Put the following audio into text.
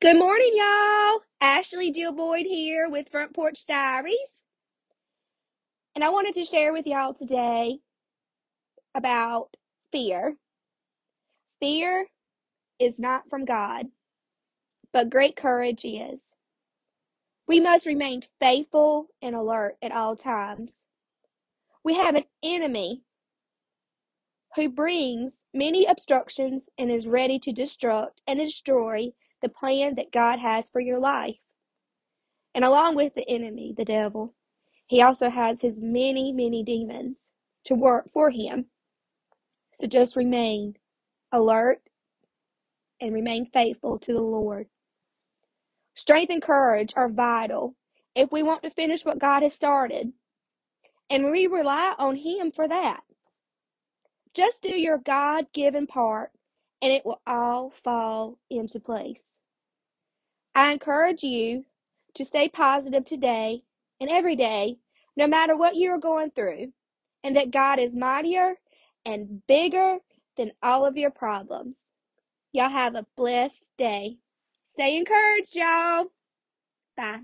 Good morning, y'all. Ashley Jill Boyd here with Front Porch Diaries. And I wanted to share with y'all today about fear. Fear is not from God, but great courage is. We must remain faithful and alert at all times. We have an enemy who brings many obstructions and is ready to destruct and destroy the plan that God has for your life. And along with the enemy, the devil, he also has his many, many demons to work for him. So just remain alert and remain faithful to the Lord. Strength and courage are vital if we want to finish what God has started. And we rely on Him for that. Just do your God given part and it will all fall into place. I encourage you to stay positive today and every day, no matter what you are going through, and that God is mightier and bigger than all of your problems. Y'all have a blessed day. Stay encouraged, y'all. Bye.